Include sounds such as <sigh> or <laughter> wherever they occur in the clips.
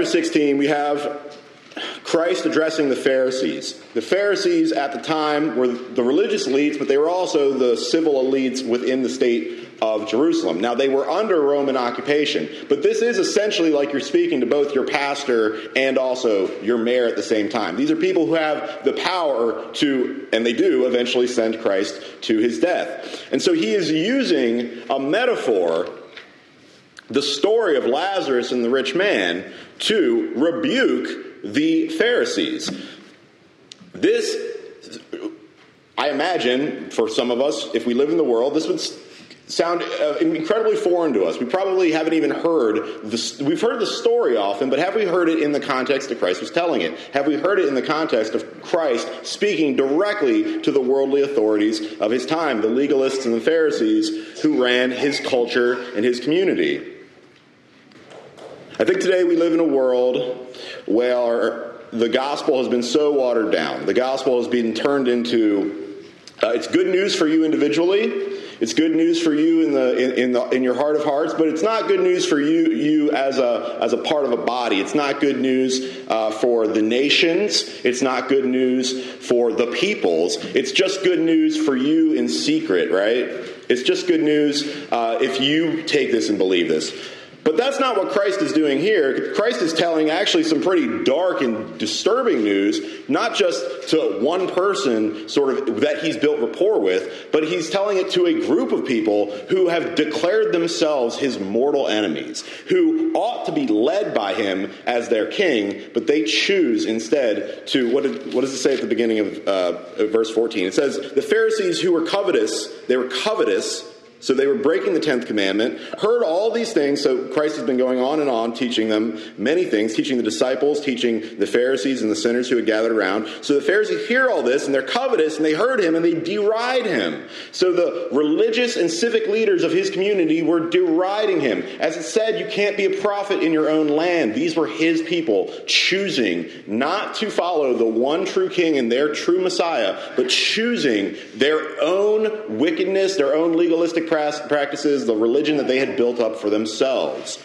chapter 16, we have Christ addressing the Pharisees. The Pharisees at the time were the religious elites, but they were also the civil elites within the state of Jerusalem. Now, they were under Roman occupation, but this is essentially like you're speaking to both your pastor and also your mayor at the same time. These are people who have the power to, and they do eventually send Christ to his death. And so he is using a metaphor the story of Lazarus and the rich man to rebuke the Pharisees. This, I imagine, for some of us, if we live in the world, this would sound uh, incredibly foreign to us. We probably haven't even heard this. We've heard the story often, but have we heard it in the context that Christ was telling it? Have we heard it in the context of Christ speaking directly to the worldly authorities of his time, the legalists and the Pharisees who ran his culture and his community? I think today we live in a world where the gospel has been so watered down. The gospel has been turned into uh, it's good news for you individually. It's good news for you in the in, in, the in your heart of hearts, but it's not good news for you you as a as a part of a body. It's not good news uh, for the nations. It's not good news for the peoples. It's just good news for you in secret, right? It's just good news uh, if you take this and believe this. But that's not what Christ is doing here. Christ is telling actually some pretty dark and disturbing news, not just to one person sort of that he's built rapport with, but he's telling it to a group of people who have declared themselves his mortal enemies, who ought to be led by him as their king, but they choose instead to what, did, what does it say at the beginning of uh, verse 14? It says, The Pharisees who were covetous, they were covetous so they were breaking the 10th commandment, heard all these things. So Christ has been going on and on teaching them many things, teaching the disciples, teaching the Pharisees and the sinners who had gathered around. So the Pharisees hear all this and they're covetous and they heard him and they deride him. So the religious and civic leaders of his community were deriding him. As it said, you can't be a prophet in your own land. These were his people choosing not to follow the one true king and their true Messiah, but choosing their own wickedness, their own legalistic practices, the religion that they had built up for themselves.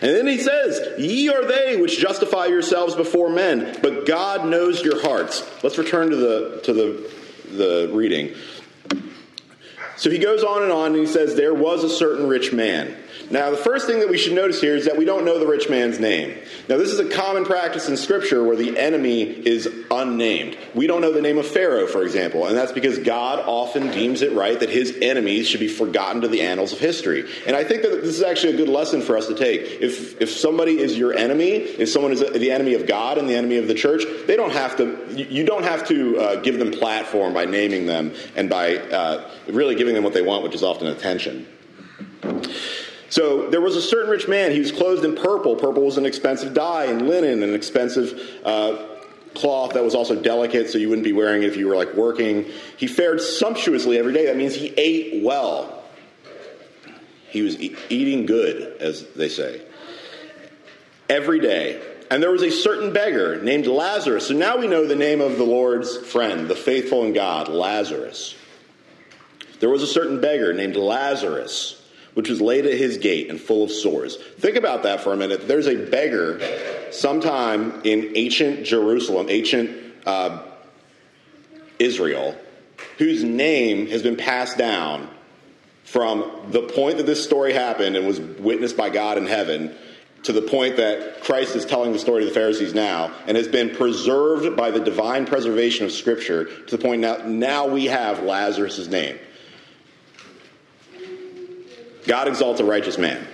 And then he says, Ye are they which justify yourselves before men, but God knows your hearts. Let's return to the, to the, the reading. So he goes on and on and he says, There was a certain rich man. Now, the first thing that we should notice here is that we don't know the rich man's name. Now, this is a common practice in Scripture where the enemy is unnamed. We don't know the name of Pharaoh, for example, and that's because God often deems it right that his enemies should be forgotten to the annals of history. And I think that this is actually a good lesson for us to take. If, if somebody is your enemy, if someone is the enemy of God and the enemy of the church, they don't have to, you don't have to uh, give them platform by naming them and by uh, really giving them what they want, which is often attention. So there was a certain rich man. He was clothed in purple. Purple was an expensive dye, and linen, an expensive uh, cloth that was also delicate, so you wouldn't be wearing it if you were like working. He fared sumptuously every day. That means he ate well. He was e- eating good, as they say, every day. And there was a certain beggar named Lazarus. So now we know the name of the Lord's friend, the faithful in God, Lazarus. There was a certain beggar named Lazarus which was laid at his gate and full of sores. Think about that for a minute. There's a beggar sometime in ancient Jerusalem, ancient uh, Israel, whose name has been passed down from the point that this story happened and was witnessed by God in heaven to the point that Christ is telling the story to the Pharisees now and has been preserved by the divine preservation of Scripture to the point now, now we have Lazarus' name. God exalts a righteous man.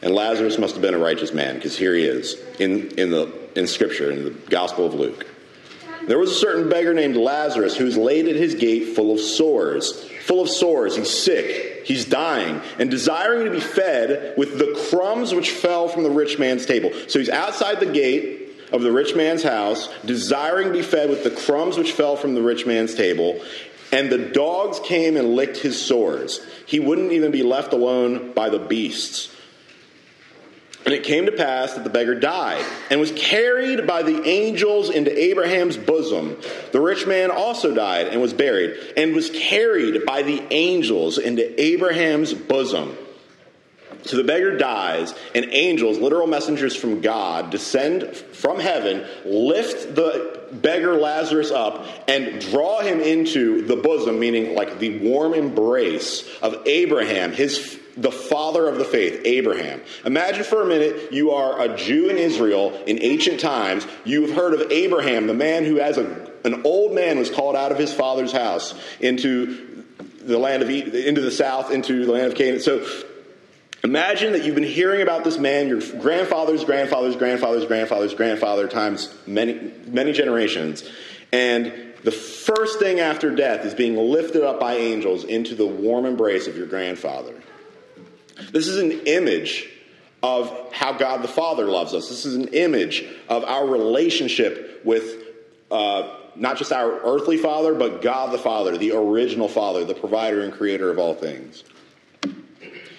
And Lazarus must have been a righteous man because here he is in, in, the, in Scripture, in the Gospel of Luke. There was a certain beggar named Lazarus who's laid at his gate full of sores. Full of sores. He's sick. He's dying and desiring to be fed with the crumbs which fell from the rich man's table. So he's outside the gate of the rich man's house, desiring to be fed with the crumbs which fell from the rich man's table. And the dogs came and licked his sores. He wouldn't even be left alone by the beasts. And it came to pass that the beggar died and was carried by the angels into Abraham's bosom. The rich man also died and was buried and was carried by the angels into Abraham's bosom. So the beggar dies, and angels, literal messengers from God, descend from heaven, lift the beggar Lazarus up, and draw him into the bosom, meaning like the warm embrace of Abraham, his the father of the faith, Abraham. Imagine for a minute you are a Jew in Israel in ancient times. You've heard of Abraham, the man who, as a, an old man, was called out of his father's house into the land of into the south, into the land of Canaan. So Imagine that you've been hearing about this man, your grandfather's grandfather's grandfather's grandfather's grandfather times many, many generations. And the first thing after death is being lifted up by angels into the warm embrace of your grandfather. This is an image of how God the Father loves us. This is an image of our relationship with uh, not just our earthly Father, but God the Father, the original Father, the provider and creator of all things.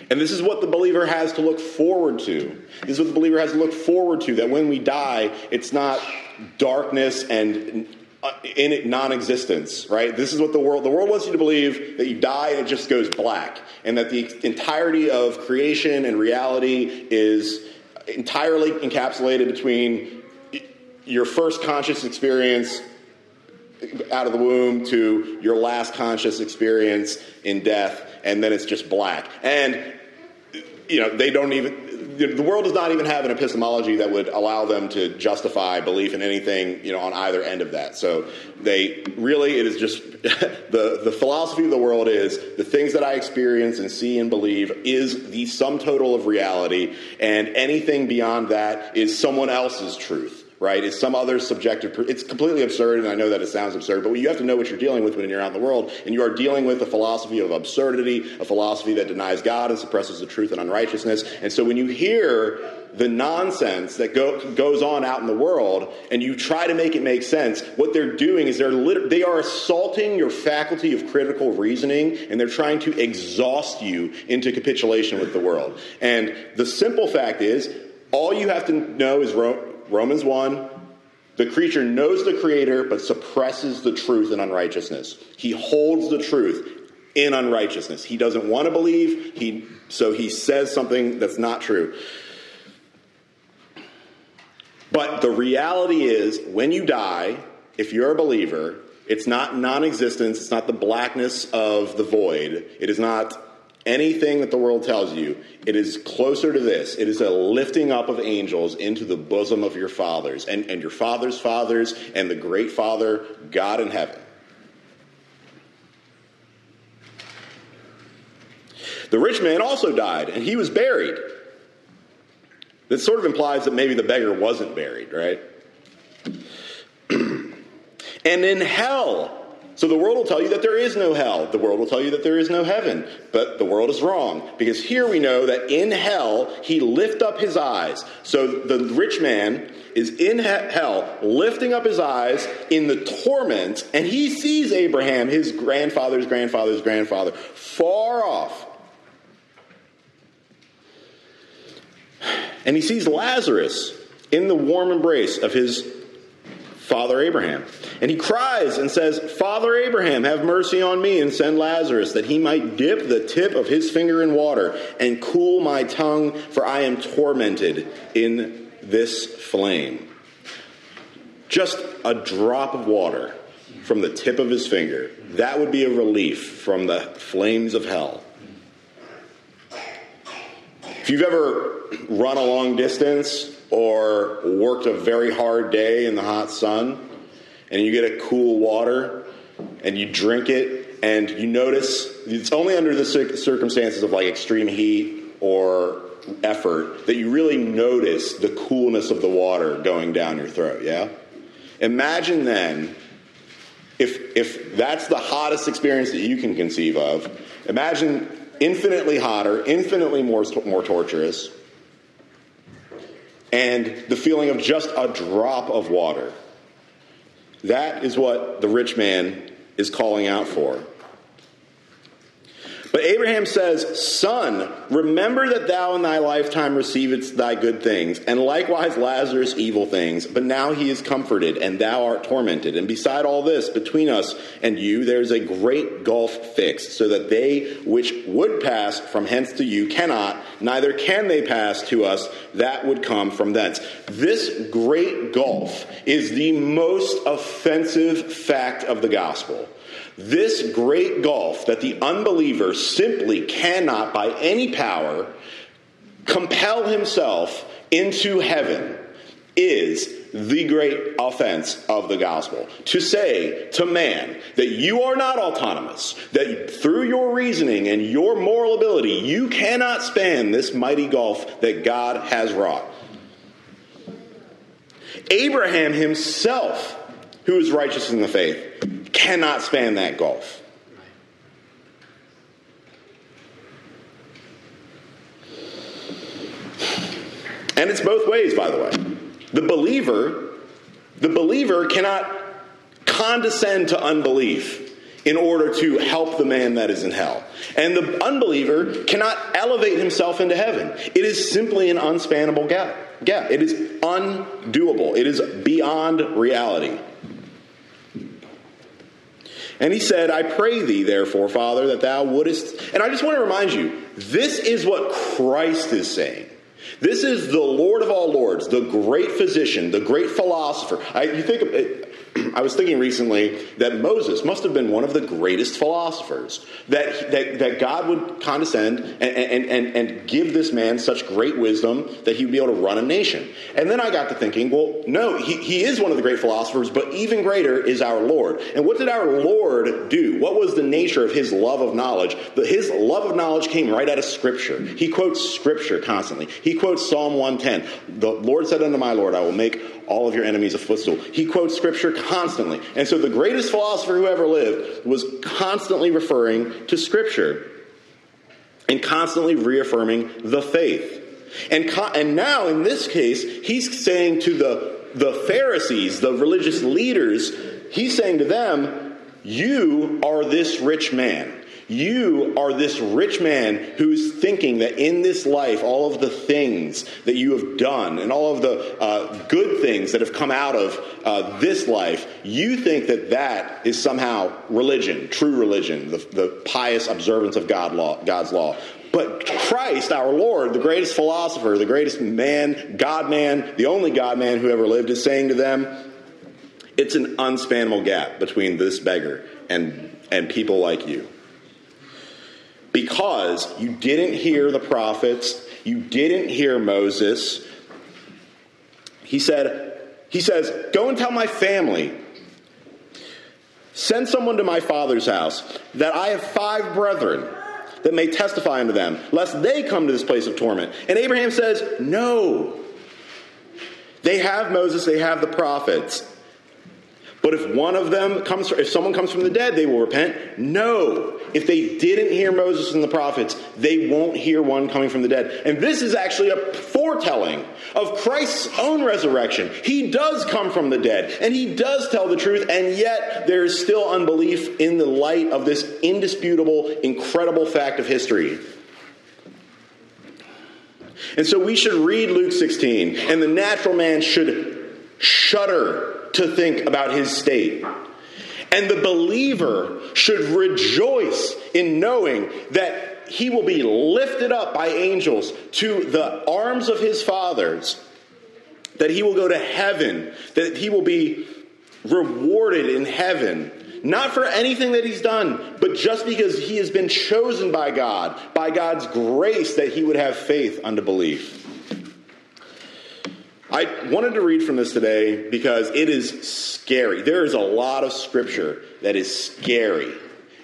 And this is what the believer has to look forward to. This is what the believer has to look forward to that when we die, it's not darkness and uh, in it non-existence right this is what the world the world wants you to believe that you die and it just goes black and that the entirety of creation and reality is entirely encapsulated between your first conscious experience out of the womb to your last conscious experience in death and then it's just black and you know, they don't even, the world does not even have an epistemology that would allow them to justify belief in anything, you know, on either end of that. So they really, it is just, <laughs> the, the philosophy of the world is the things that I experience and see and believe is the sum total of reality, and anything beyond that is someone else's truth right? Is some other subjective. It's completely absurd, and I know that it sounds absurd, but you have to know what you're dealing with when you're out in the world, and you are dealing with a philosophy of absurdity, a philosophy that denies God and suppresses the truth and unrighteousness. And so when you hear the nonsense that go, goes on out in the world, and you try to make it make sense, what they're doing is they're lit- they are assaulting your faculty of critical reasoning, and they're trying to exhaust you into capitulation with the world. And the simple fact is, all you have to know is Romans 1 the creature knows the creator but suppresses the truth in unrighteousness. He holds the truth in unrighteousness. He doesn't want to believe, he, so he says something that's not true. But the reality is, when you die, if you're a believer, it's not non existence, it's not the blackness of the void, it is not anything that the world tells you, it is closer to this. It is a lifting up of angels into the bosom of your fathers and, and your father's fathers and the great Father, God in heaven. The rich man also died, and he was buried. That sort of implies that maybe the beggar wasn't buried, right? <clears throat> and in hell, so the world will tell you that there is no hell. The world will tell you that there is no heaven. But the world is wrong. Because here we know that in hell, he lift up his eyes. So the rich man is in hell, lifting up his eyes in the torment, and he sees Abraham, his grandfather's grandfather's grandfather, far off. And he sees Lazarus in the warm embrace of his Father Abraham. And he cries and says, Father Abraham, have mercy on me and send Lazarus that he might dip the tip of his finger in water and cool my tongue, for I am tormented in this flame. Just a drop of water from the tip of his finger. That would be a relief from the flames of hell. If you've ever run a long distance or worked a very hard day in the hot sun and you get a cool water and you drink it and you notice it's only under the circumstances of like extreme heat or effort that you really notice the coolness of the water going down your throat yeah? Imagine then if if that's the hottest experience that you can conceive of imagine infinitely hotter infinitely more more torturous and the feeling of just a drop of water. That is what the rich man is calling out for. But Abraham says, Son, remember that thou in thy lifetime receivedst thy good things, and likewise Lazarus evil things. But now he is comforted, and thou art tormented. And beside all this, between us and you, there is a great gulf fixed, so that they which would pass from hence to you cannot, neither can they pass to us that would come from thence. This great gulf is the most offensive fact of the gospel. This great gulf that the unbeliever simply cannot, by any power, compel himself into heaven is the great offense of the gospel. To say to man that you are not autonomous, that through your reasoning and your moral ability, you cannot span this mighty gulf that God has wrought. Abraham himself, who is righteous in the faith, cannot span that gulf. And it's both ways, by the way. The believer, the believer cannot condescend to unbelief in order to help the man that is in hell. And the unbeliever cannot elevate himself into heaven. It is simply an unspannable gap. gap. It is undoable. It is beyond reality. And he said, I pray thee, therefore, Father, that thou wouldest. And I just want to remind you, this is what Christ is saying. This is the Lord of all lords, the great physician, the great philosopher. I, you think <clears throat> I was thinking recently that Moses must have been one of the greatest philosophers. That, that, that God would condescend and, and, and, and give this man such great wisdom that he would be able to run a nation. And then I got to thinking, well, no, he, he is one of the great philosophers, but even greater is our Lord. And what did our Lord do? What was the nature of his love of knowledge? his love of knowledge came right out of Scripture. He quotes Scripture constantly. He quotes Psalm 110. The Lord said unto my Lord, I will make all of your enemies a footstool. He quotes Scripture constantly. And so the greatest philosopher who ever lived was constantly referring to Scripture and constantly reaffirming the faith. And, and now, in this case, he's saying to the, the Pharisees, the religious leaders, he's saying to them, You are this rich man. You are this rich man who's thinking that in this life, all of the things that you have done and all of the uh, good things that have come out of uh, this life, you think that that is somehow religion, true religion, the, the pious observance of God law, God's law. But Christ, our Lord, the greatest philosopher, the greatest man, God man, the only God man who ever lived, is saying to them, it's an unspannable gap between this beggar and, and people like you because you didn't hear the prophets, you didn't hear Moses. He said, he says, Go and tell my family. Send someone to my father's house, that I have five brethren that may testify unto them, lest they come to this place of torment. And Abraham says, No. They have Moses, they have the prophets. But if one of them comes, if someone comes from the dead, they will repent. No. If they didn't hear Moses and the prophets, they won't hear one coming from the dead. And this is actually a foretelling of Christ's own resurrection. He does come from the dead, and he does tell the truth, and yet there is still unbelief in the light of this indisputable, incredible fact of history. And so we should read Luke 16, and the natural man should shudder to think about his state. And the believer should rejoice in knowing that he will be lifted up by angels to the arms of his fathers, that he will go to heaven, that he will be rewarded in heaven, not for anything that he's done, but just because he has been chosen by God, by God's grace, that he would have faith unto belief. I wanted to read from this today because it is scary. There is a lot of scripture that is scary.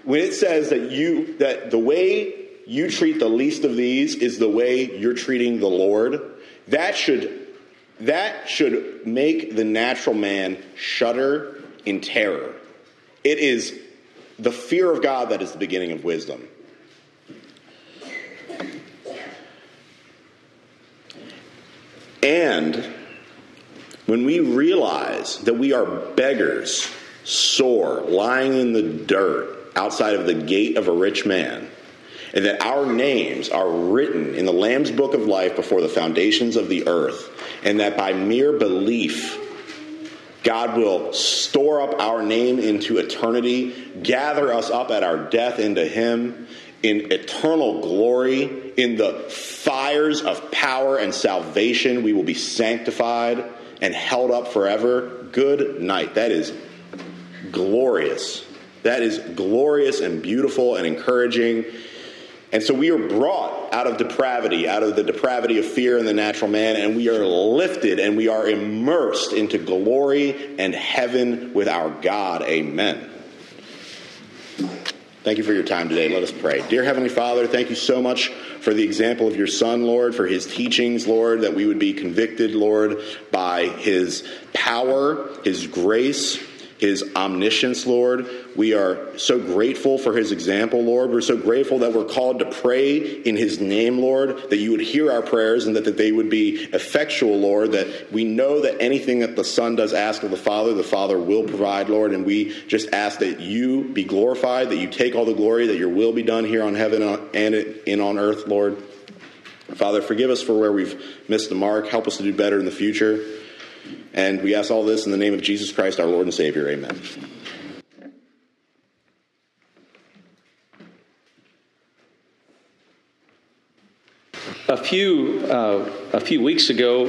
When it says that you that the way you treat the least of these is the way you're treating the Lord, that should that should make the natural man shudder in terror. It is the fear of God that is the beginning of wisdom. And when we realize that we are beggars, sore, lying in the dirt outside of the gate of a rich man, and that our names are written in the Lamb's book of life before the foundations of the earth, and that by mere belief, God will store up our name into eternity, gather us up at our death into Him in eternal glory, in the fires of power and salvation. We will be sanctified and held up forever. Good night. That is glorious. That is glorious and beautiful and encouraging. And so we are brought out of depravity, out of the depravity of fear in the natural man, and we are lifted and we are immersed into glory and heaven with our God. Amen. Thank you for your time today. Let us pray. Dear Heavenly Father, thank you so much for the example of your Son, Lord, for his teachings, Lord, that we would be convicted, Lord, by his power, his grace, his omniscience, Lord. We are so grateful for his example, Lord. We're so grateful that we're called to pray in his name, Lord, that you would hear our prayers and that, that they would be effectual, Lord, that we know that anything that the Son does ask of the Father, the Father will provide, Lord. And we just ask that you be glorified, that you take all the glory, that your will be done here on heaven and in on earth, Lord. Father, forgive us for where we've missed the mark. Help us to do better in the future. And we ask all this in the name of Jesus Christ, our Lord and Savior. Amen. A few, uh, a few weeks ago,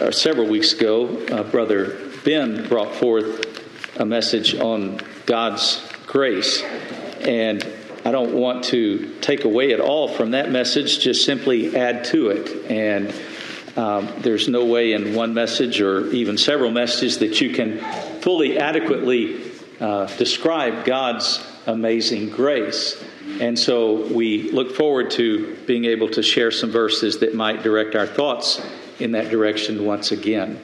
or several weeks ago, uh, Brother Ben brought forth a message on God's grace. And I don't want to take away at all from that message, just simply add to it. And um, there's no way in one message or even several messages that you can fully adequately uh, describe God's amazing grace. And so we look forward to being able to share some verses that might direct our thoughts in that direction once again.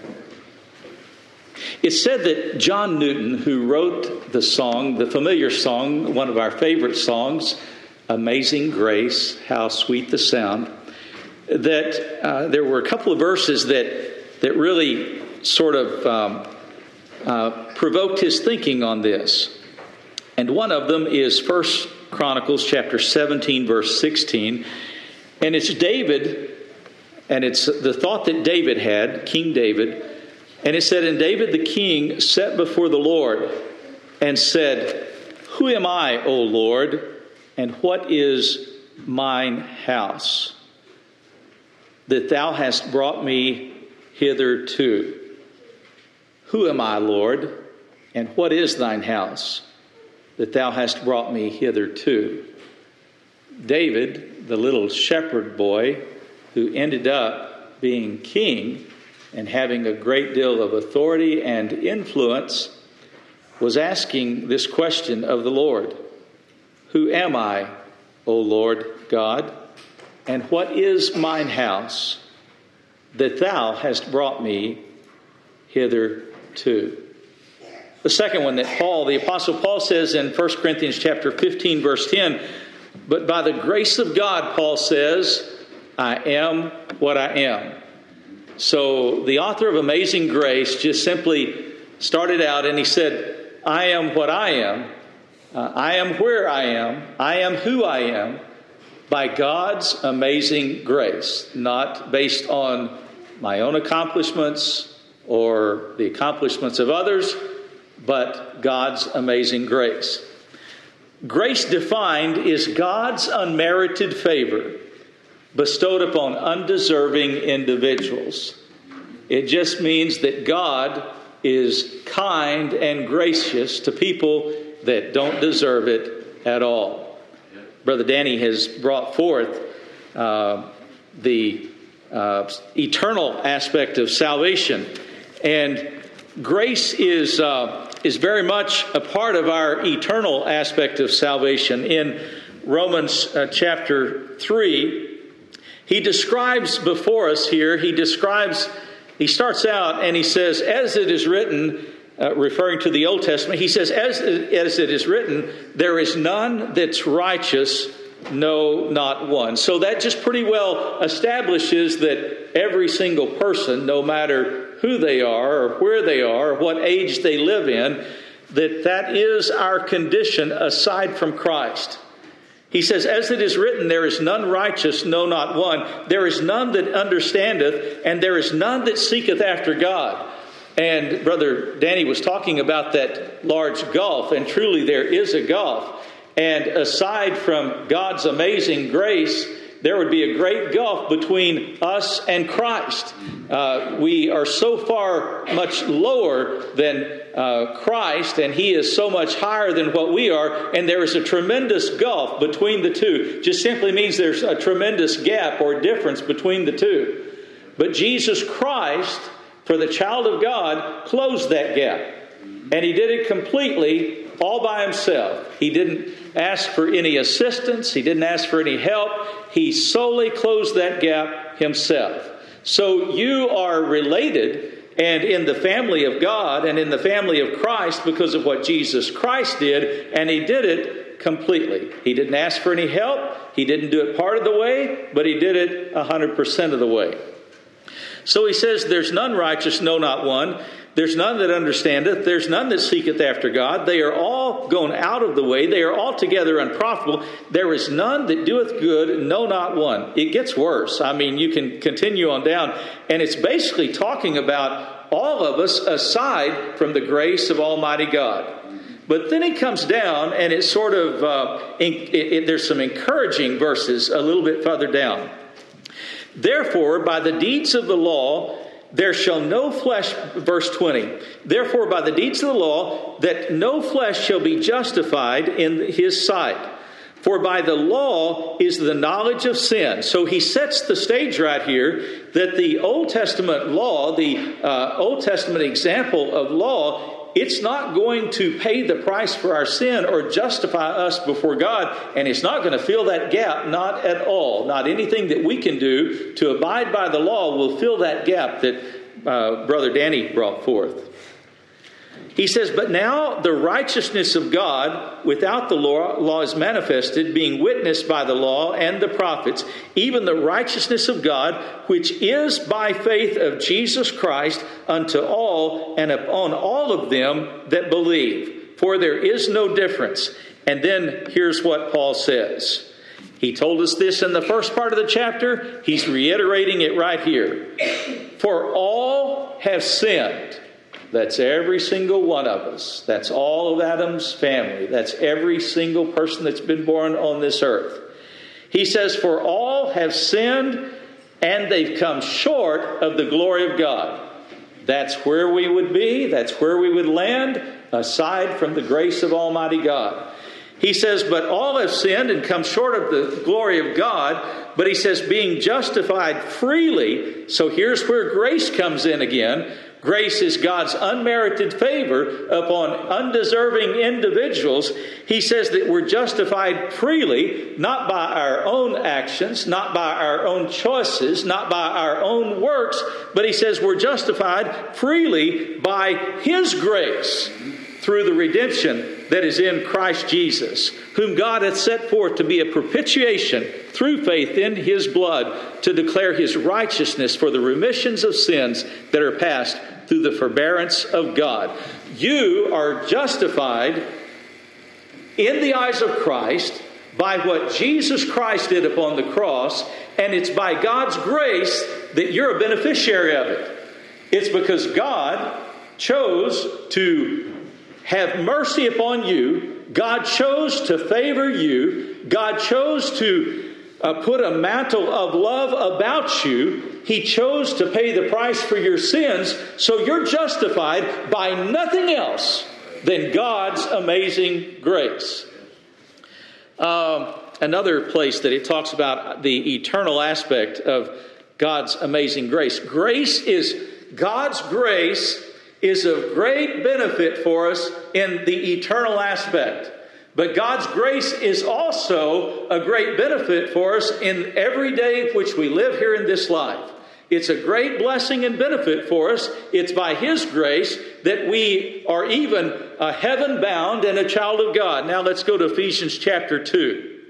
It's said that John Newton, who wrote the song, the familiar song, one of our favorite songs, Amazing Grace, How Sweet the Sound, that uh, there were a couple of verses that, that really sort of um, uh, provoked his thinking on this. And one of them is First Chronicles chapter 17, verse 16. And it's David, and it's the thought that David had, King David. And it said, And David the king sat before the Lord and said, Who am I, O Lord, and what is mine house? That thou hast brought me hitherto. Who am I, Lord, and what is thine house that thou hast brought me hitherto? David, the little shepherd boy who ended up being king and having a great deal of authority and influence, was asking this question of the Lord Who am I, O Lord God? And what is mine house that thou hast brought me hither to? The second one that Paul, the Apostle Paul says in 1 Corinthians chapter 15, verse 10, but by the grace of God, Paul says, I am what I am. So the author of Amazing Grace just simply started out and he said, I am what I am. Uh, I am where I am. I am who I am by God's amazing grace, not based on my own accomplishments or the accomplishments of others, but God's amazing grace. Grace defined is God's unmerited favor bestowed upon undeserving individuals. It just means that God is kind and gracious to people that don't deserve it at all. Brother Danny has brought forth uh, the uh, eternal aspect of salvation. And grace is, uh, is very much a part of our eternal aspect of salvation. In Romans uh, chapter 3, he describes before us here, he describes, he starts out and he says, As it is written, uh, referring to the Old Testament, he says, as, as it is written, there is none that's righteous, no, not one. So that just pretty well establishes that every single person, no matter who they are or where they are or what age they live in, that that is our condition aside from Christ. He says, As it is written, there is none righteous, no, not one. There is none that understandeth, and there is none that seeketh after God. And Brother Danny was talking about that large gulf, and truly there is a gulf. And aside from God's amazing grace, there would be a great gulf between us and Christ. Uh, we are so far much lower than uh, Christ, and He is so much higher than what we are, and there is a tremendous gulf between the two. Just simply means there's a tremendous gap or difference between the two. But Jesus Christ, for the child of God, closed that gap. And He did it completely all by Himself. He didn't ask for any assistance, He didn't ask for any help. He solely closed that gap himself. So you are related and in the family of God and in the family of Christ because of what Jesus Christ did, and he did it completely. He didn't ask for any help, he didn't do it part of the way, but he did it 100% of the way. So he says, There's none righteous, no, not one. There's none that understandeth. There's none that seeketh after God. They are all gone out of the way. They are altogether unprofitable. There is none that doeth good, no, not one. It gets worse. I mean, you can continue on down. And it's basically talking about all of us aside from the grace of Almighty God. But then he comes down, and it's sort of, uh, it, it, there's some encouraging verses a little bit further down. Therefore, by the deeds of the law, there shall no flesh, verse 20, therefore by the deeds of the law, that no flesh shall be justified in his sight. For by the law is the knowledge of sin. So he sets the stage right here that the Old Testament law, the uh, Old Testament example of law, it's not going to pay the price for our sin or justify us before God, and it's not going to fill that gap, not at all. Not anything that we can do to abide by the law will fill that gap that uh, Brother Danny brought forth. He says, But now the righteousness of God without the law, law is manifested, being witnessed by the law and the prophets, even the righteousness of God, which is by faith of Jesus Christ unto all and upon all of them that believe. For there is no difference. And then here's what Paul says. He told us this in the first part of the chapter. He's reiterating it right here. For all have sinned that's every single one of us. That's all of Adam's family. That's every single person that's been born on this earth. He says, For all have sinned and they've come short of the glory of God. That's where we would be. That's where we would land, aside from the grace of Almighty God. He says, But all have sinned and come short of the glory of God. But he says, being justified freely. So here's where grace comes in again. Grace is God's unmerited favor upon undeserving individuals. He says that we're justified freely, not by our own actions, not by our own choices, not by our own works, but he says we're justified freely by His grace through the redemption that is in Christ Jesus, whom God hath set forth to be a propitiation through faith in his blood to declare his righteousness for the remissions of sins that are past through the forbearance of God. You are justified in the eyes of Christ by what Jesus Christ did upon the cross, and it's by God's grace that you're a beneficiary of it. It's because God chose to have mercy upon you. God chose to favor you. God chose to uh, put a mantle of love about you. He chose to pay the price for your sins, so you're justified by nothing else than God's amazing grace. Um, another place that it talks about the eternal aspect of God's amazing grace. Grace is God's grace is of great benefit for us in the eternal aspect. But God's grace is also a great benefit for us in every day which we live here in this life. It's a great blessing and benefit for us. It's by His grace that we are even a heaven bound and a child of God. Now let's go to Ephesians chapter 2.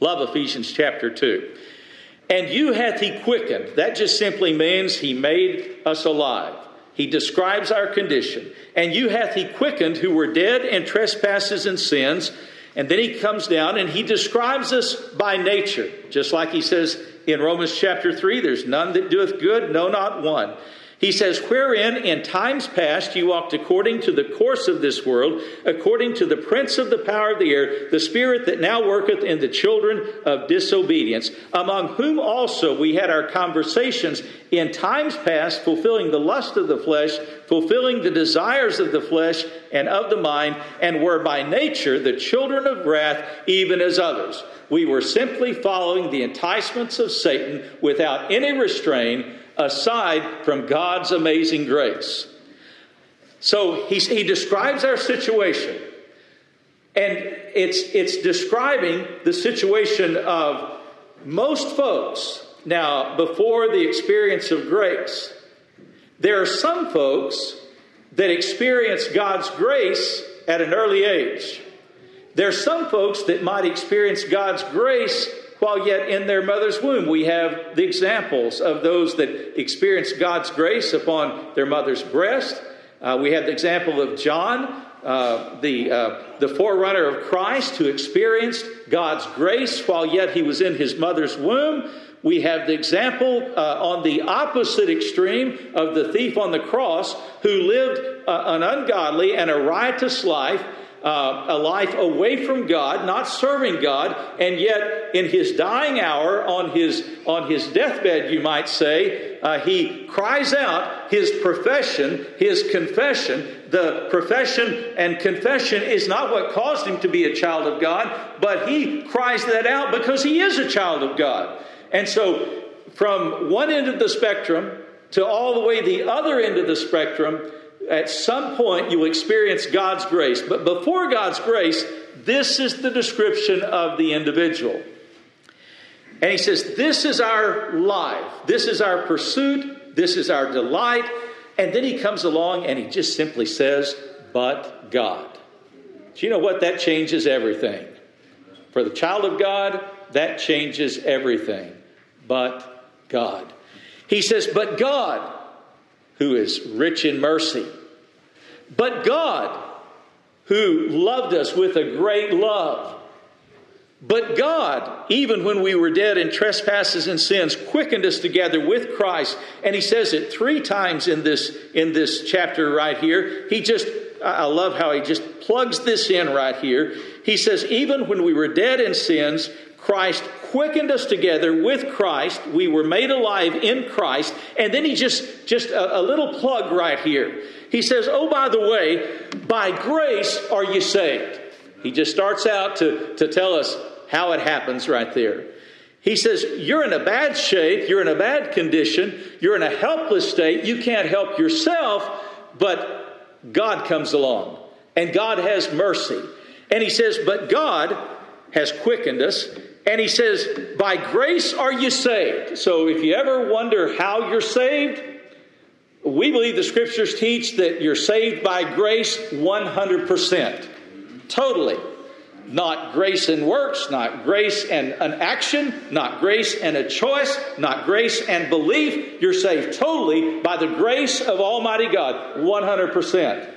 Love Ephesians chapter 2. And you hath He quickened. That just simply means He made us alive. He describes our condition. And you hath He quickened who were dead in trespasses and sins And then he comes down and he describes us by nature, just like he says in Romans chapter 3 there's none that doeth good, no, not one. He says, Wherein in times past you walked according to the course of this world, according to the prince of the power of the air, the spirit that now worketh in the children of disobedience, among whom also we had our conversations in times past, fulfilling the lust of the flesh, fulfilling the desires of the flesh and of the mind, and were by nature the children of wrath, even as others. We were simply following the enticements of Satan without any restraint aside from God's amazing grace. So he he describes our situation, and it's, it's describing the situation of most folks. Now, before the experience of grace, there are some folks that experience God's grace at an early age. There are some folks that might experience God's grace while yet in their mother's womb. We have the examples of those that experienced God's grace upon their mother's breast. Uh, we have the example of John, uh, the, uh, the forerunner of Christ, who experienced God's grace while yet he was in his mother's womb. We have the example uh, on the opposite extreme of the thief on the cross who lived uh, an ungodly and a riotous life uh, a life away from God, not serving God, and yet in his dying hour, on his, on his deathbed, you might say, uh, he cries out his profession, his confession. The profession and confession is not what caused him to be a child of God, but he cries that out because he is a child of God. And so, from one end of the spectrum to all the way the other end of the spectrum, at some point you experience God's grace. But before God's grace, this is the description of the individual. And he says, This is our life, this is our pursuit, this is our delight. And then he comes along and he just simply says, But God. Do you know what? That changes everything. For the child of God, that changes everything. But God. He says, But God, who is rich in mercy, but God, who loved us with a great love. But God, even when we were dead in trespasses and sins, quickened us together with Christ. And he says it three times in this, in this chapter right here. He just, I love how he just plugs this in right here. He says, even when we were dead in sins, Christ quickened us together with Christ. We were made alive in Christ. And then he just, just a, a little plug right here. He says, Oh, by the way, by grace are you saved. He just starts out to, to tell us how it happens right there. He says, You're in a bad shape, you're in a bad condition, you're in a helpless state, you can't help yourself, but God comes along and God has mercy. And he says, But God has quickened us. And he says, By grace are you saved. So if you ever wonder how you're saved, we believe the scriptures teach that you're saved by grace 100%. Totally. Not grace and works, not grace and an action, not grace and a choice, not grace and belief. You're saved totally by the grace of Almighty God, 100%.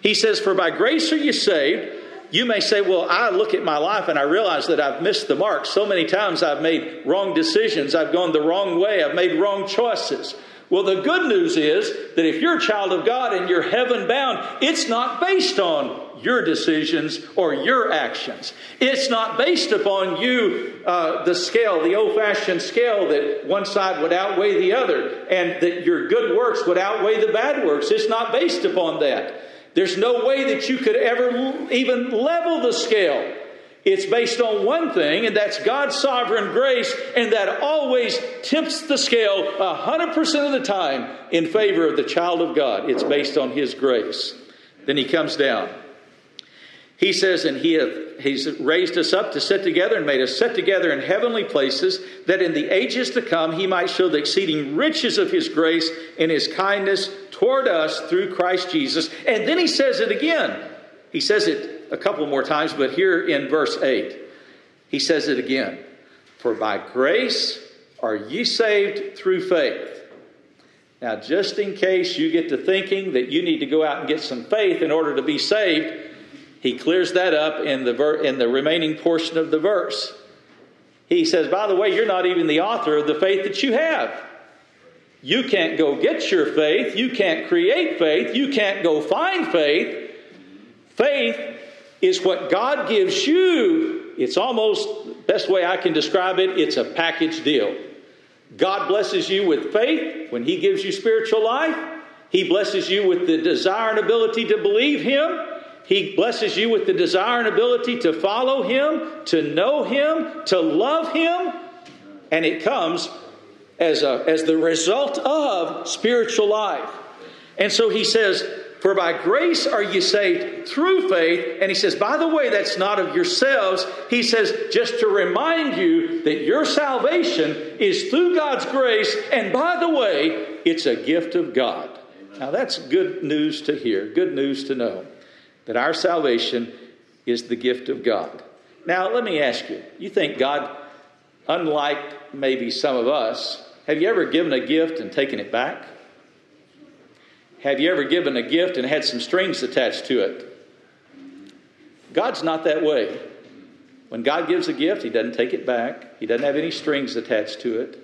He says, For by grace are you saved. You may say, Well, I look at my life and I realize that I've missed the mark. So many times I've made wrong decisions. I've gone the wrong way. I've made wrong choices. Well, the good news is that if you're a child of God and you're heaven bound, it's not based on your decisions or your actions. It's not based upon you, uh, the scale, the old fashioned scale that one side would outweigh the other and that your good works would outweigh the bad works. It's not based upon that. There's no way that you could ever even level the scale. It's based on one thing, and that's God's sovereign grace, and that always tips the scale 100% of the time in favor of the child of God. It's based on His grace. Then He comes down. He says, and he hath, He's raised us up to sit together and made us sit together in heavenly places, that in the ages to come He might show the exceeding riches of His grace and His kindness toward us through Christ Jesus. And then He says it again. He says it a couple more times, but here in verse 8, he says it again. For by grace are ye saved through faith. Now, just in case you get to thinking that you need to go out and get some faith in order to be saved, He clears that up in the, ver- in the remaining portion of the verse. He says, By the way, you're not even the author of the faith that you have. You can't go get your faith. You can't create faith. You can't go find faith. Faith is what God gives you. It's almost, best way I can describe it, it's a package deal. God blesses you with faith when He gives you spiritual life. He blesses you with the desire and ability to believe Him. He blesses you with the desire and ability to follow Him, to know Him, to love Him. And it comes as, a, as the result of spiritual life. And so He says, For by grace are you saved through faith. And He says, By the way, that's not of yourselves. He says, just to remind you that your salvation is through God's grace. And by the way, it's a gift of God. Now, that's good news to hear, good news to know that our salvation is the gift of God. Now, let me ask you you think God, unlike maybe some of us, have you ever given a gift and taken it back? Have you ever given a gift and had some strings attached to it? God's not that way. When God gives a gift, He doesn't take it back, He doesn't have any strings attached to it.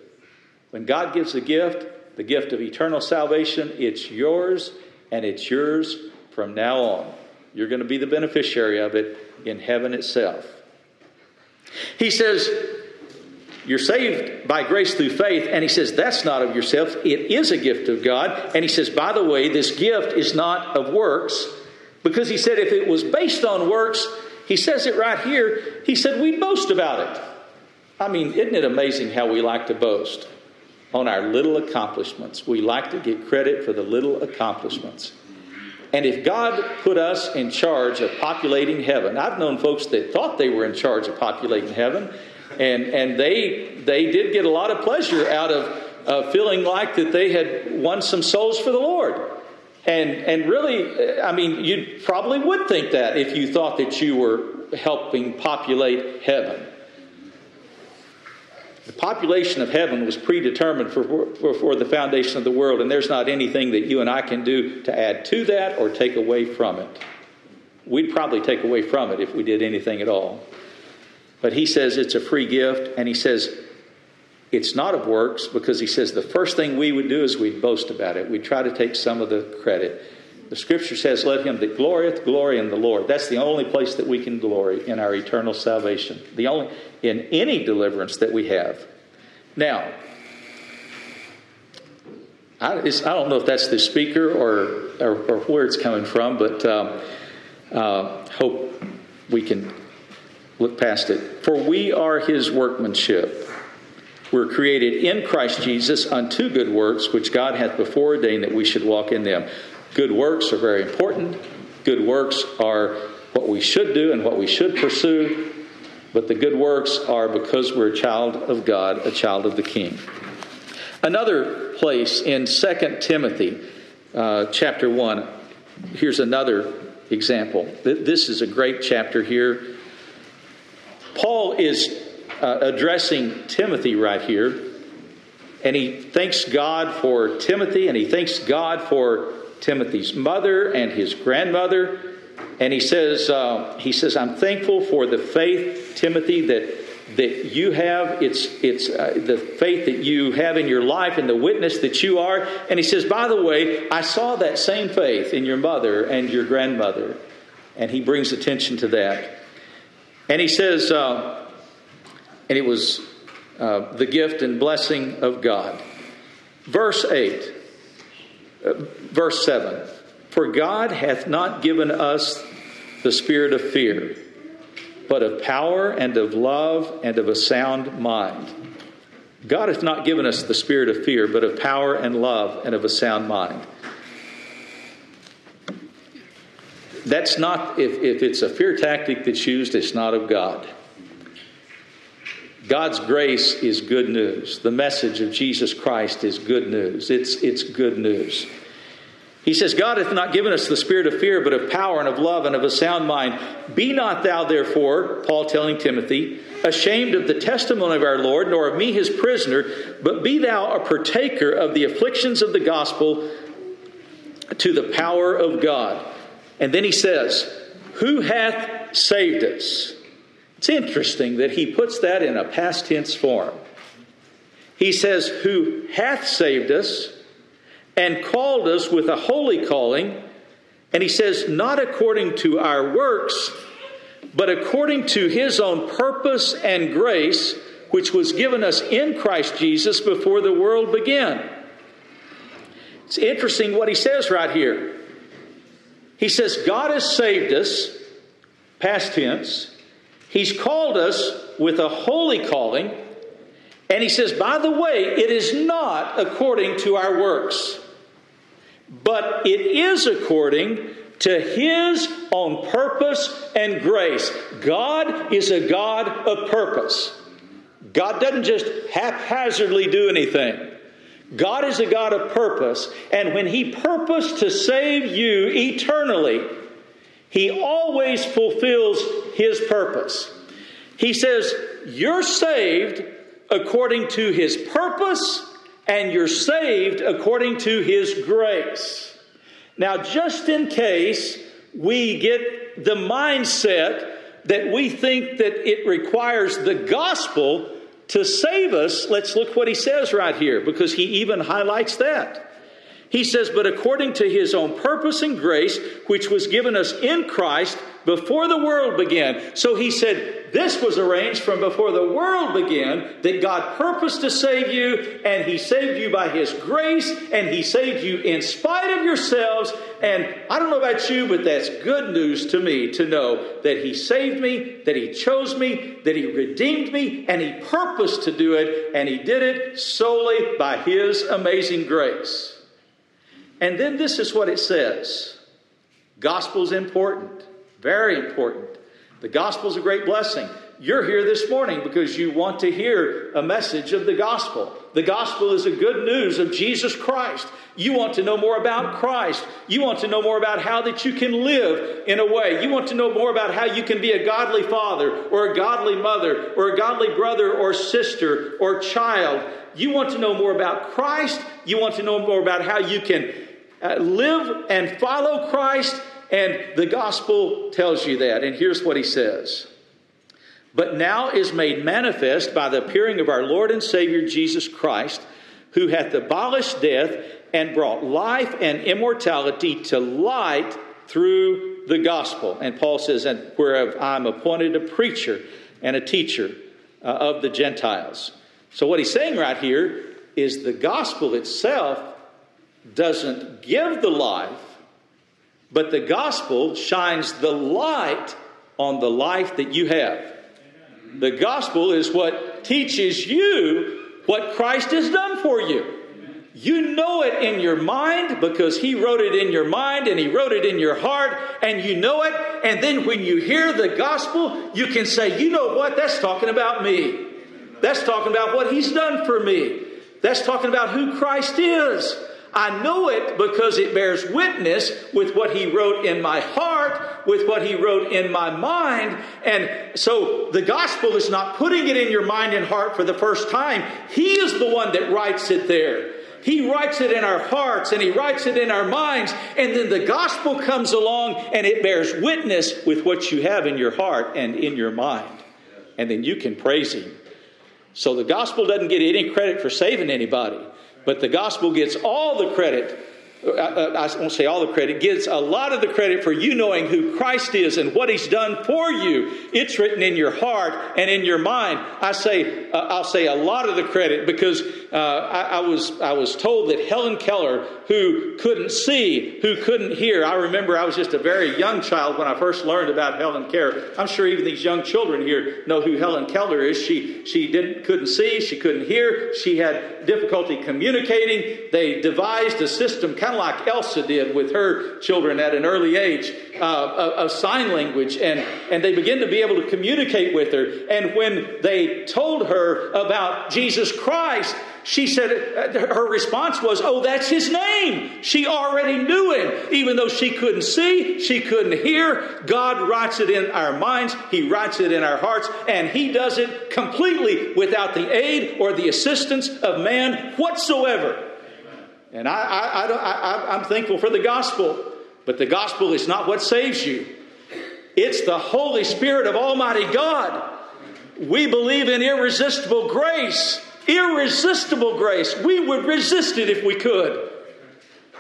When God gives a gift, the gift of eternal salvation, it's yours and it's yours from now on. You're going to be the beneficiary of it in heaven itself. He says, You're saved by grace through faith. And he says, That's not of yourself. It is a gift of God. And he says, By the way, this gift is not of works. Because he said, If it was based on works, he says it right here. He said, We'd boast about it. I mean, isn't it amazing how we like to boast on our little accomplishments? We like to get credit for the little accomplishments. And if God put us in charge of populating heaven, I've known folks that thought they were in charge of populating heaven, and, and they, they did get a lot of pleasure out of uh, feeling like that they had won some souls for the Lord. And, and really, I mean, you probably would think that if you thought that you were helping populate heaven. The population of heaven was predetermined for, for, for, the foundation of the world, and there's not anything that you and I can do to add to that or take away from it. We'd probably take away from it if we did anything at all. But he says it's a free gift, and he says it's not of works because he says the first thing we would do is we'd boast about it. We'd try to take some of the credit. The scripture says, Let him that glorieth glory in the Lord. That's the only place that we can glory in our eternal salvation. The only in any deliverance that we have. Now, I, I don't know if that's the speaker or, or, or where it's coming from, but um, uh, hope we can look past it. For we are his workmanship. We're created in Christ Jesus unto good works, which God hath before ordained that we should walk in them. Good works are very important. Good works are what we should do and what we should pursue. But the good works are because we're a child of God, a child of the King. Another place in 2 Timothy uh, chapter 1, here's another example. This is a great chapter here. Paul is uh, addressing Timothy right here, and he thanks God for Timothy, and he thanks God for Timothy's mother and his grandmother. And he says, uh, he says, I'm thankful for the faith, Timothy, that that you have. It's it's uh, the faith that you have in your life and the witness that you are. And he says, by the way, I saw that same faith in your mother and your grandmother. And he brings attention to that. And he says, uh, and it was uh, the gift and blessing of God. Verse 8 verse 7 For God hath not given us the spirit of fear, but of power and of love and of a sound mind. God hath not given us the spirit of fear, but of power and love and of a sound mind. That's not, if, if it's a fear tactic that's used, it's not of God. God's grace is good news. The message of Jesus Christ is good news. It's, it's good news. He says, God hath not given us the spirit of fear, but of power and of love and of a sound mind. Be not thou, therefore, Paul telling Timothy, ashamed of the testimony of our Lord, nor of me his prisoner, but be thou a partaker of the afflictions of the gospel to the power of God. And then he says, who hath saved us. It's interesting that he puts that in a past tense form. He says, Who hath saved us and called us with a holy calling. And he says, Not according to our works, but according to his own purpose and grace, which was given us in Christ Jesus before the world began. It's interesting what he says right here. He says, God has saved us, past tense. He's called us with a holy calling. And he says, by the way, it is not according to our works, but it is according to his own purpose and grace. God is a God of purpose. God doesn't just haphazardly do anything. God is a God of purpose, and when He purposed to save you eternally, He always fulfills His purpose. He says, You're saved according to His purpose, and you're saved according to His grace. Now, just in case we get the mindset that we think that it requires the gospel to save us, let's look what he says right here, because he even highlights that. He says, But according to his own purpose and grace, which was given us in Christ before the world began. So he said, This was arranged from before the world began, that God purposed to save you, and he saved you by his grace, and he saved you in spite of yourselves. And I don't know about you, but that's good news to me to know that he saved me, that he chose me, that he redeemed me, and he purposed to do it, and he did it solely by his amazing grace. And then this is what it says Gospel's important. Very important. The gospel is a great blessing. You're here this morning because you want to hear a message of the gospel. The gospel is a good news of Jesus Christ. You want to know more about Christ. You want to know more about how that you can live in a way. You want to know more about how you can be a godly father or a godly mother or a godly brother or sister or child. You want to know more about Christ. You want to know more about how you can uh, live and follow Christ and the gospel tells you that. And here's what he says But now is made manifest by the appearing of our Lord and Savior Jesus Christ, who hath abolished death and brought life and immortality to light through the gospel. And Paul says, And whereof I'm appointed a preacher and a teacher uh, of the Gentiles. So, what he's saying right here is the gospel itself doesn't give the life, but the gospel shines the light on the life that you have. The gospel is what teaches you what Christ has done for you. You know it in your mind because He wrote it in your mind and He wrote it in your heart, and you know it. And then when you hear the gospel, you can say, You know what? That's talking about me. That's talking about what He's done for me. That's talking about who Christ is. I know it because it bears witness with what he wrote in my heart, with what he wrote in my mind. And so the gospel is not putting it in your mind and heart for the first time. He is the one that writes it there. He writes it in our hearts and He writes it in our minds. And then the gospel comes along and it bears witness with what you have in your heart and in your mind. And then you can praise Him. So the gospel doesn't get any credit for saving anybody. But the gospel gets all the credit. I won't say all the credit, gives a lot of the credit for you knowing who Christ is and what He's done for you. It's written in your heart and in your mind. I say, uh, I'll say a lot of the credit because uh, I, I, was I was told that Helen Keller, who couldn't see, who couldn't hear, I remember I was just a very young child when I first learned about Helen Keller. I'm sure even these young children here know who Helen Keller is. She she didn't couldn't see, she couldn't hear, she had difficulty communicating. They devised a system, kind of like Elsa did with her children at an early age, uh, of, of sign language, and and they began to be able to communicate with her. And when they told her about Jesus Christ she said, uh, her response was, Oh, that's his name. She already knew him. Even though she couldn't see, she couldn't hear, God writes it in our minds, He writes it in our hearts, and He does it completely without the aid or the assistance of man whatsoever. And I, I, I, I, I'm thankful for the gospel, but the gospel is not what saves you. It's the Holy Spirit of Almighty God. We believe in irresistible grace. Irresistible grace. We would resist it if we could.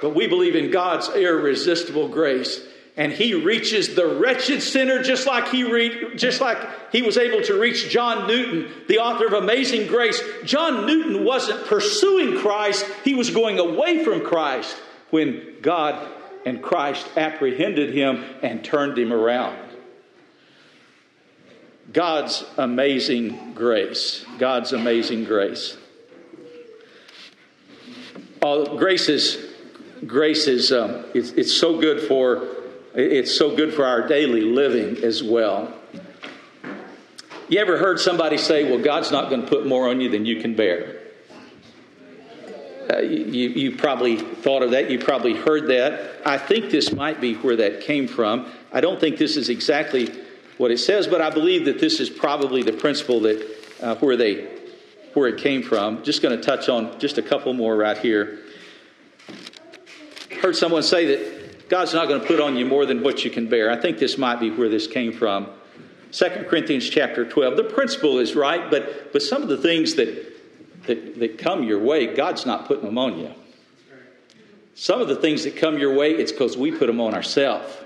But we believe in God's irresistible grace. And he reaches the wretched sinner just like he re- just like he was able to reach John Newton, the author of Amazing Grace. John Newton wasn't pursuing Christ, he was going away from Christ when God and Christ apprehended him and turned him around. God's amazing grace. God's amazing grace. Oh, grace is grace is um, it's, it's so good for it's so good for our daily living as well. You ever heard somebody say, "Well, God's not going to put more on you than you can bear"? Uh, you, you probably thought of that. You probably heard that. I think this might be where that came from. I don't think this is exactly what it says, but I believe that this is probably the principle that uh, where they where it came from. Just going to touch on just a couple more right here. Heard someone say that God's not going to put on you more than what you can bear. I think this might be where this came from. 2 Corinthians chapter 12. The principle is right, but but some of the things that that, that come your way, God's not putting them on you. Some of the things that come your way, it's because we put them on ourselves.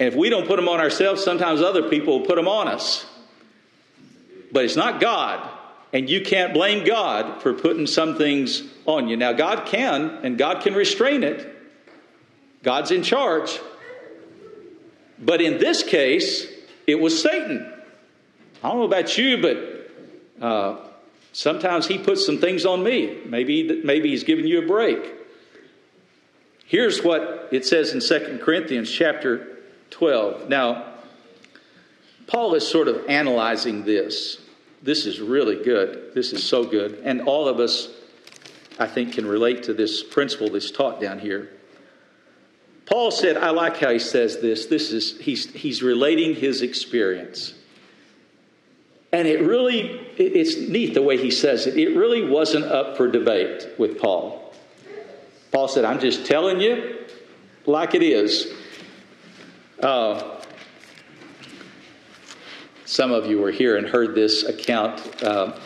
And if we don't put them on ourselves, sometimes other people will put them on us. But it's not God. And you can't blame God for putting some things on you. Now, God can, and God can restrain it. God's in charge. But in this case, it was Satan. I don't know about you, but uh, sometimes he puts some things on me. Maybe, maybe he's giving you a break. Here's what it says in 2 Corinthians chapter 12. Now, Paul is sort of analyzing this. This is really good. This is so good. And all of us, I think, can relate to this principle that's taught down here. Paul said, I like how he says this. This is he's he's relating his experience. And it really it's neat the way he says it. It really wasn't up for debate with Paul. Paul said, I'm just telling you like it is. Uh, some of you were here and heard this account uh,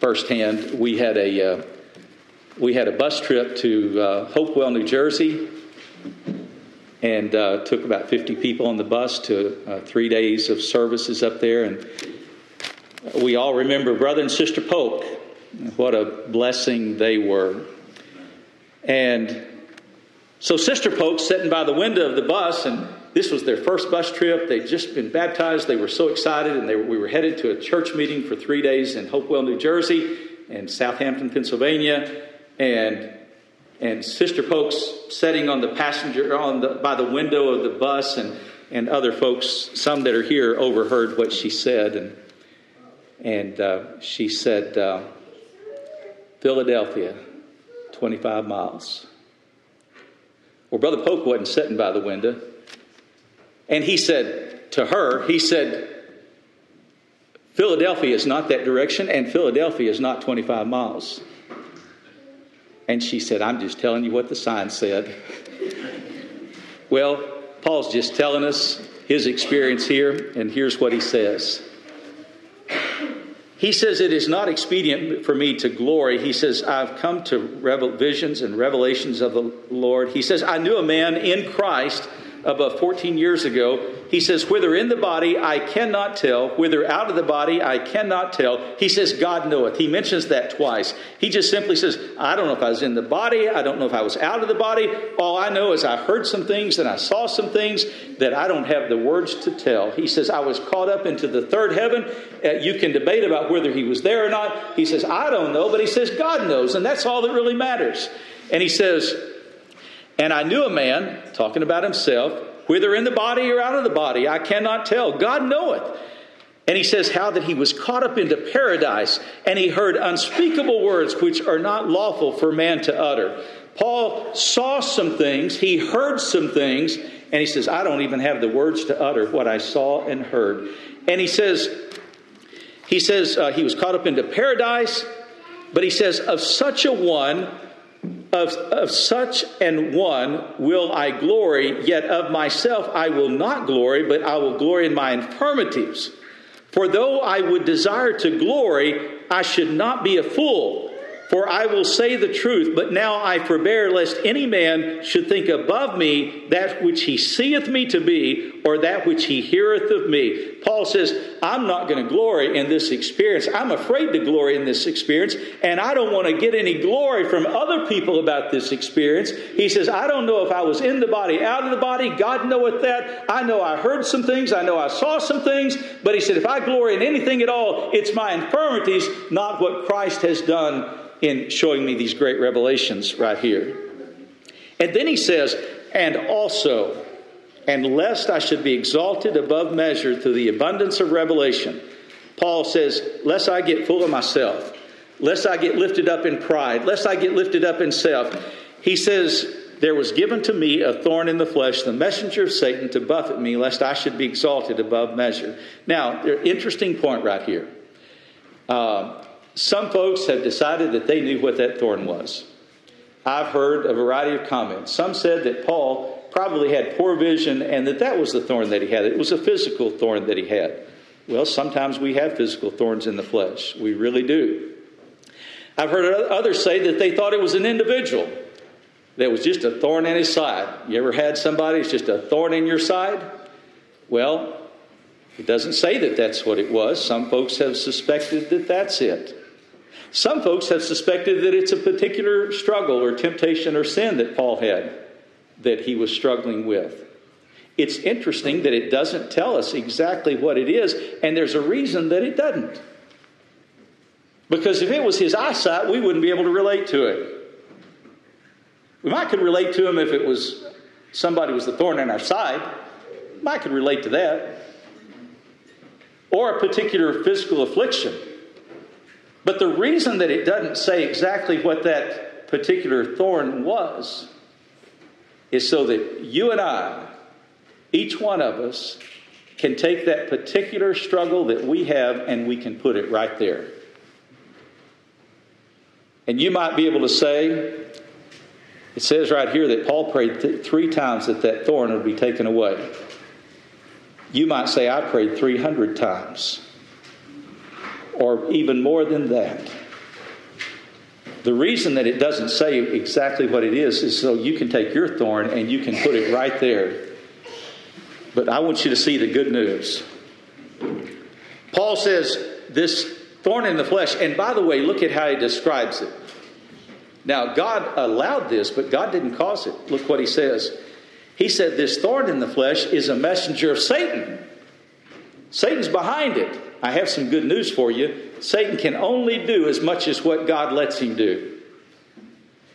firsthand. We had a uh, we had a bus trip to uh, Hopewell, New Jersey, and uh, took about 50 people on the bus to uh, three days of services up there. And we all remember Brother and Sister Polk. What a blessing they were. And so Sister Polk sitting by the window of the bus, and this was their first bus trip. They'd just been baptized. They were so excited, and we were headed to a church meeting for three days in Hopewell, New Jersey, and Southampton, Pennsylvania, and and Sister Polk's sitting on the passenger on the by the window of the bus, and and other folks, some that are here, overheard what she said, and and uh, she said, uh, Philadelphia, twenty five miles. Well, Brother Polk wasn't sitting by the window. And he said to her, he said, Philadelphia is not that direction, and Philadelphia is not 25 miles. And she said, I'm just telling you what the sign said. well, Paul's just telling us his experience here, and here's what he says. He says, It is not expedient for me to glory. He says, I've come to revel- visions and revelations of the Lord. He says, I knew a man in Christ about 14 years ago. He says, Whether in the body I cannot tell, whether out of the body I cannot tell. He says, God knoweth. He mentions that twice. He just simply says, I don't know if I was in the body. I don't know if I was out of the body. All I know is I heard some things and I saw some things that I don't have the words to tell. He says, I was caught up into the third heaven. Uh, you can debate about whether he was there or not. He says, I don't know, but he says, God knows. And that's all that really matters. And he says, and I knew a man, talking about himself, whether in the body or out of the body, I cannot tell. God knoweth. And he says how that he was caught up into paradise and he heard unspeakable words which are not lawful for man to utter. Paul saw some things, he heard some things, and he says, I don't even have the words to utter what I saw and heard. And he says, he says uh, he was caught up into paradise, but he says, of such a one, of, of such an one will I glory, yet of myself I will not glory, but I will glory in my infirmities. For though I would desire to glory, I should not be a fool. For I will say the truth, but now I forbear, lest any man should think above me that which he seeth me to be, or that which he heareth of me. Paul says, I'm not going to glory in this experience. I'm afraid to glory in this experience, and I don't want to get any glory from other people about this experience. He says, I don't know if I was in the body, out of the body. God knoweth that. I know I heard some things, I know I saw some things, but he said, if I glory in anything at all, it's my infirmities, not what Christ has done in showing me these great revelations right here. And then he says, and also, and lest I should be exalted above measure through the abundance of revelation. Paul says, lest I get full of myself, lest I get lifted up in pride, lest I get lifted up in self. He says, There was given to me a thorn in the flesh, the messenger of Satan, to buffet me, lest I should be exalted above measure. Now, interesting point right here. Uh, some folks have decided that they knew what that thorn was. I've heard a variety of comments. Some said that Paul probably had poor vision and that that was the thorn that he had. It was a physical thorn that he had. Well, sometimes we have physical thorns in the flesh. We really do. I've heard others say that they thought it was an individual that was just a thorn in his side. You ever had somebody who's just a thorn in your side? Well, it doesn't say that that's what it was. Some folks have suspected that that's it. Some folks have suspected that it's a particular struggle or temptation or sin that Paul had that he was struggling with. It's interesting that it doesn't tell us exactly what it is, and there's a reason that it doesn't. Because if it was his eyesight, we wouldn't be able to relate to it. We might could relate to him if it was somebody was the thorn in our side. Might could relate to that. Or a particular physical affliction. But the reason that it doesn't say exactly what that particular thorn was is so that you and I, each one of us, can take that particular struggle that we have and we can put it right there. And you might be able to say, it says right here that Paul prayed th- three times that that thorn would be taken away. You might say, I prayed 300 times or even more than that. The reason that it doesn't say exactly what it is is so you can take your thorn and you can put it right there. But I want you to see the good news. Paul says this thorn in the flesh, and by the way, look at how he describes it. Now, God allowed this, but God didn't cause it. Look what he says. He said, This thorn in the flesh is a messenger of Satan. Satan's behind it. I have some good news for you. Satan can only do as much as what God lets him do.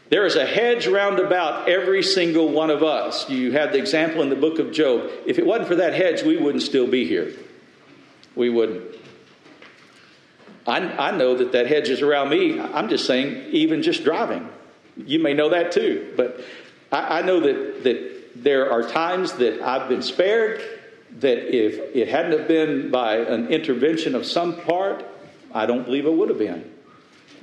There is a hedge round about every single one of us. You have the example in the book of Job. If it wasn't for that hedge, we wouldn't still be here. We wouldn't. I, I know that that hedge is around me. I'm just saying, even just driving. You may know that too. But I, I know that, that there are times that I've been spared that if it hadn't have been by an intervention of some part, I don't believe it would have been.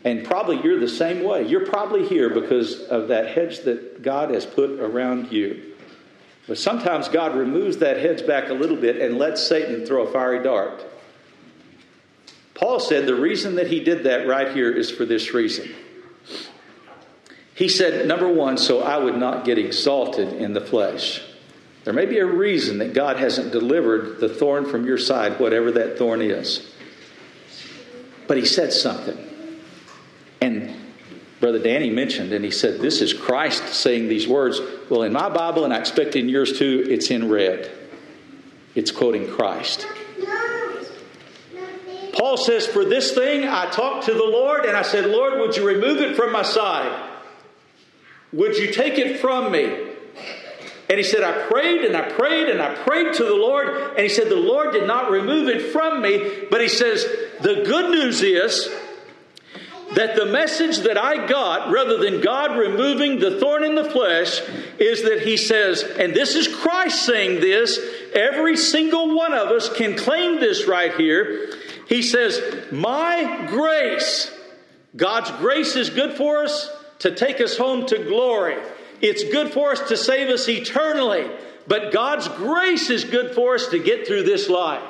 And probably you're the same way. You're probably here because of that hedge that God has put around you. But sometimes God removes that hedge back a little bit and lets Satan throw a fiery dart. Paul said the reason that he did that right here is for this reason. He said, number one, so I would not get exalted in the flesh. There may be a reason that God hasn't delivered the thorn from your side, whatever that thorn is. But he said something. And Brother Danny mentioned, and he said, This is Christ saying these words. Well, in my Bible, and I expect in yours too, it's in red. It's quoting Christ. Paul says, For this thing I talked to the Lord, and I said, Lord, would you remove it from my side? Would you take it from me? And he said, I prayed and I prayed and I prayed to the Lord. And he said, The Lord did not remove it from me. But he says, The good news is that the message that I got, rather than God removing the thorn in the flesh, is that he says, and this is Christ saying this, every single one of us can claim this right here. He says, My grace, God's grace is good for us. to take us home to glory. It's good for us to save us eternally. But God's grace is good for us to get through this life.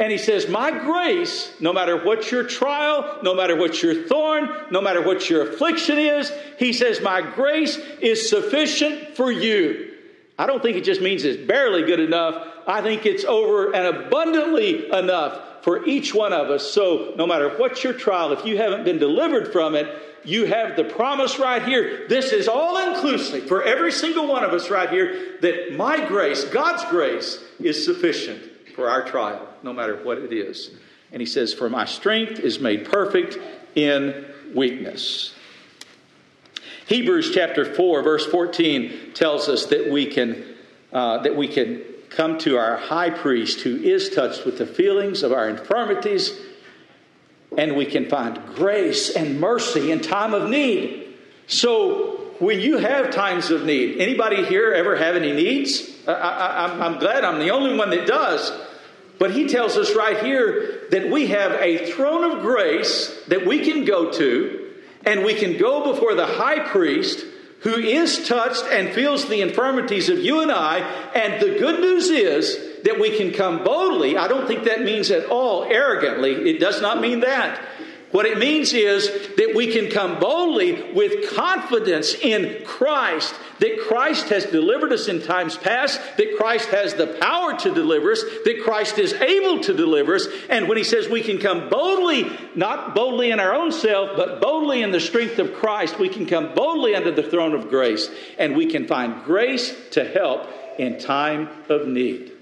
And he says, My grace, no matter what your trial, no matter what your thorn, no matter what your affliction is, he says, My grace is sufficient for you. I don't think it just means it's barely good enough. I think it's over and abundantly enough for each one of us. So, no matter what your trial, if you haven't been delivered from it, you have the promise right here. This is all inclusive for every single one of us right here that my grace, God's grace, is sufficient for our trial, no matter what it is. And he says, For my strength is made perfect in weakness. Hebrews chapter 4, verse 14 tells us that we can, uh, that we can come to our high priest who is touched with the feelings of our infirmities and we can find grace and mercy in time of need. So when you have times of need, anybody here ever have any needs? I, am glad I'm the only one that does. But he tells us right here that we have a throne of grace that we can go to, and we can go before the high priest who is touched and feels the infirmities of you and I. And the good news is that we can come boldly. I don't think that means at all arrogantly. It does not mean that. What it means is that we can come boldly with confidence in Christ, that Christ has delivered us in times past, that Christ has the power to deliver us, that Christ is able to deliver us. And when he says we can come boldly, not boldly in our own self, but boldly in the strength of Christ, we can come boldly under the throne of grace, and we can find grace to help in time of need.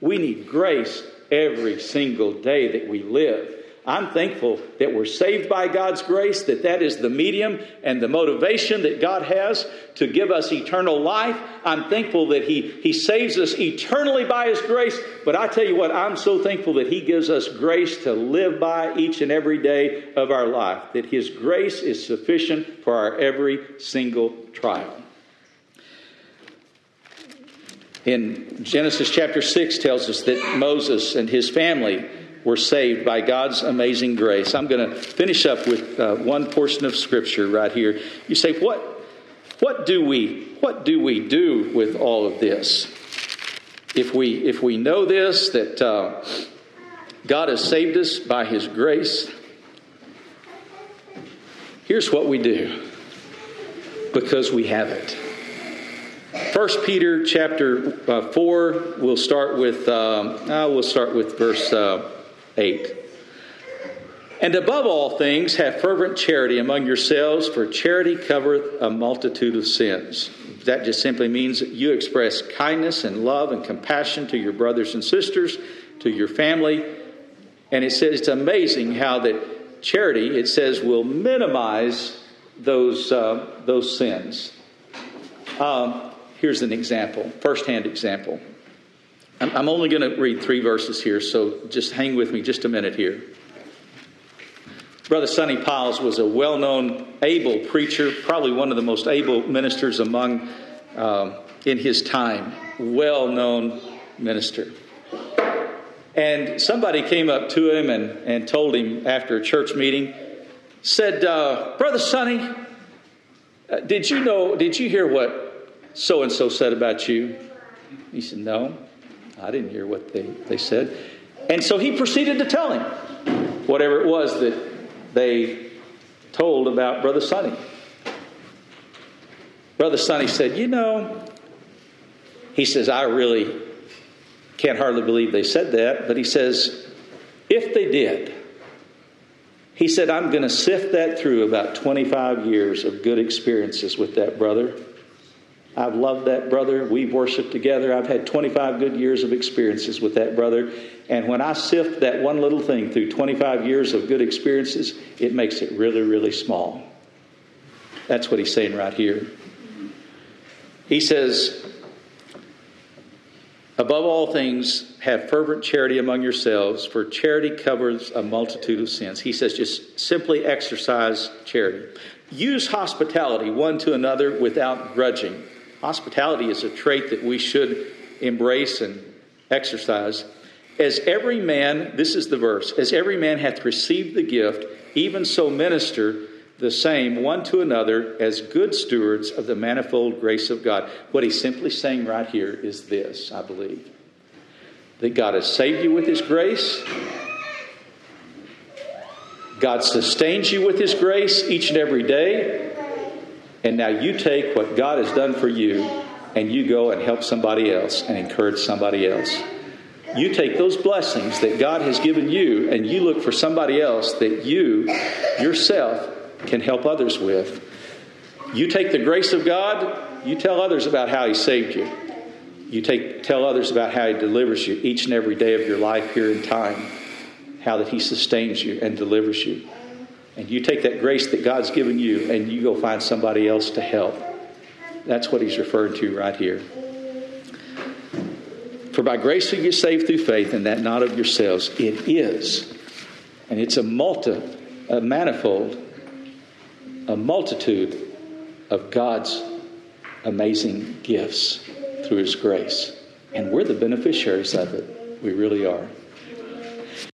We need grace every single day that we live. I'm thankful that we're saved by God's grace, that that is the medium and the motivation that God has to give us eternal life. I'm thankful that He, he saves us eternally by His grace. But I tell you what, I'm so thankful that He gives us grace to live by each and every day of our life, that His grace is sufficient for our every single trial. In Genesis chapter 6 tells us that Moses and his family were saved by God's amazing grace. I'm going to finish up with uh, one portion of scripture right here. You say, what, what, do we, what do we do with all of this? If we, if we know this, that uh, God has saved us by His grace, here's what we do because we have it. First Peter chapter uh, four. We'll start with um, uh, we'll start with verse uh, 8. And above all things, have fervent charity among yourselves, for charity covereth a multitude of sins. That just simply means that you express kindness and love and compassion to your brothers and sisters, to your family. And it says it's amazing how that charity, it says, will minimize those, uh, those sins. Um, here's an example, firsthand example. I'm only going to read three verses here, so just hang with me just a minute here. Brother Sonny Piles was a well known, able preacher, probably one of the most able ministers among um, in his time. Well known minister. And somebody came up to him and, and told him after a church meeting, said, uh, Brother Sonny, uh, did you know, did you hear what so and so said about you? He said, No. I didn't hear what they, they said. And so he proceeded to tell him whatever it was that they told about Brother Sonny. Brother Sonny said, You know, he says, I really can't hardly believe they said that, but he says, If they did, he said, I'm going to sift that through about 25 years of good experiences with that brother. I've loved that brother. We've worshiped together. I've had 25 good years of experiences with that brother. And when I sift that one little thing through 25 years of good experiences, it makes it really, really small. That's what he's saying right here. He says, Above all things, have fervent charity among yourselves, for charity covers a multitude of sins. He says, just simply exercise charity. Use hospitality one to another without grudging. Hospitality is a trait that we should embrace and exercise. As every man, this is the verse, as every man hath received the gift, even so minister the same one to another as good stewards of the manifold grace of God. What he's simply saying right here is this, I believe that God has saved you with his grace. God sustains you with his grace each and every day. And now you take what God has done for you and you go and help somebody else and encourage somebody else. You take those blessings that God has given you and you look for somebody else that you yourself can help others with. You take the grace of God, you tell others about how He saved you. You take, tell others about how He delivers you each and every day of your life here in time, how that He sustains you and delivers you. And you take that grace that God's given you and you go find somebody else to help. That's what He's referring to right here. For by grace are you saved through faith, and that not of yourselves. It is. And it's a multi, a manifold a multitude of God's amazing gifts through His grace. And we're the beneficiaries of it. We really are.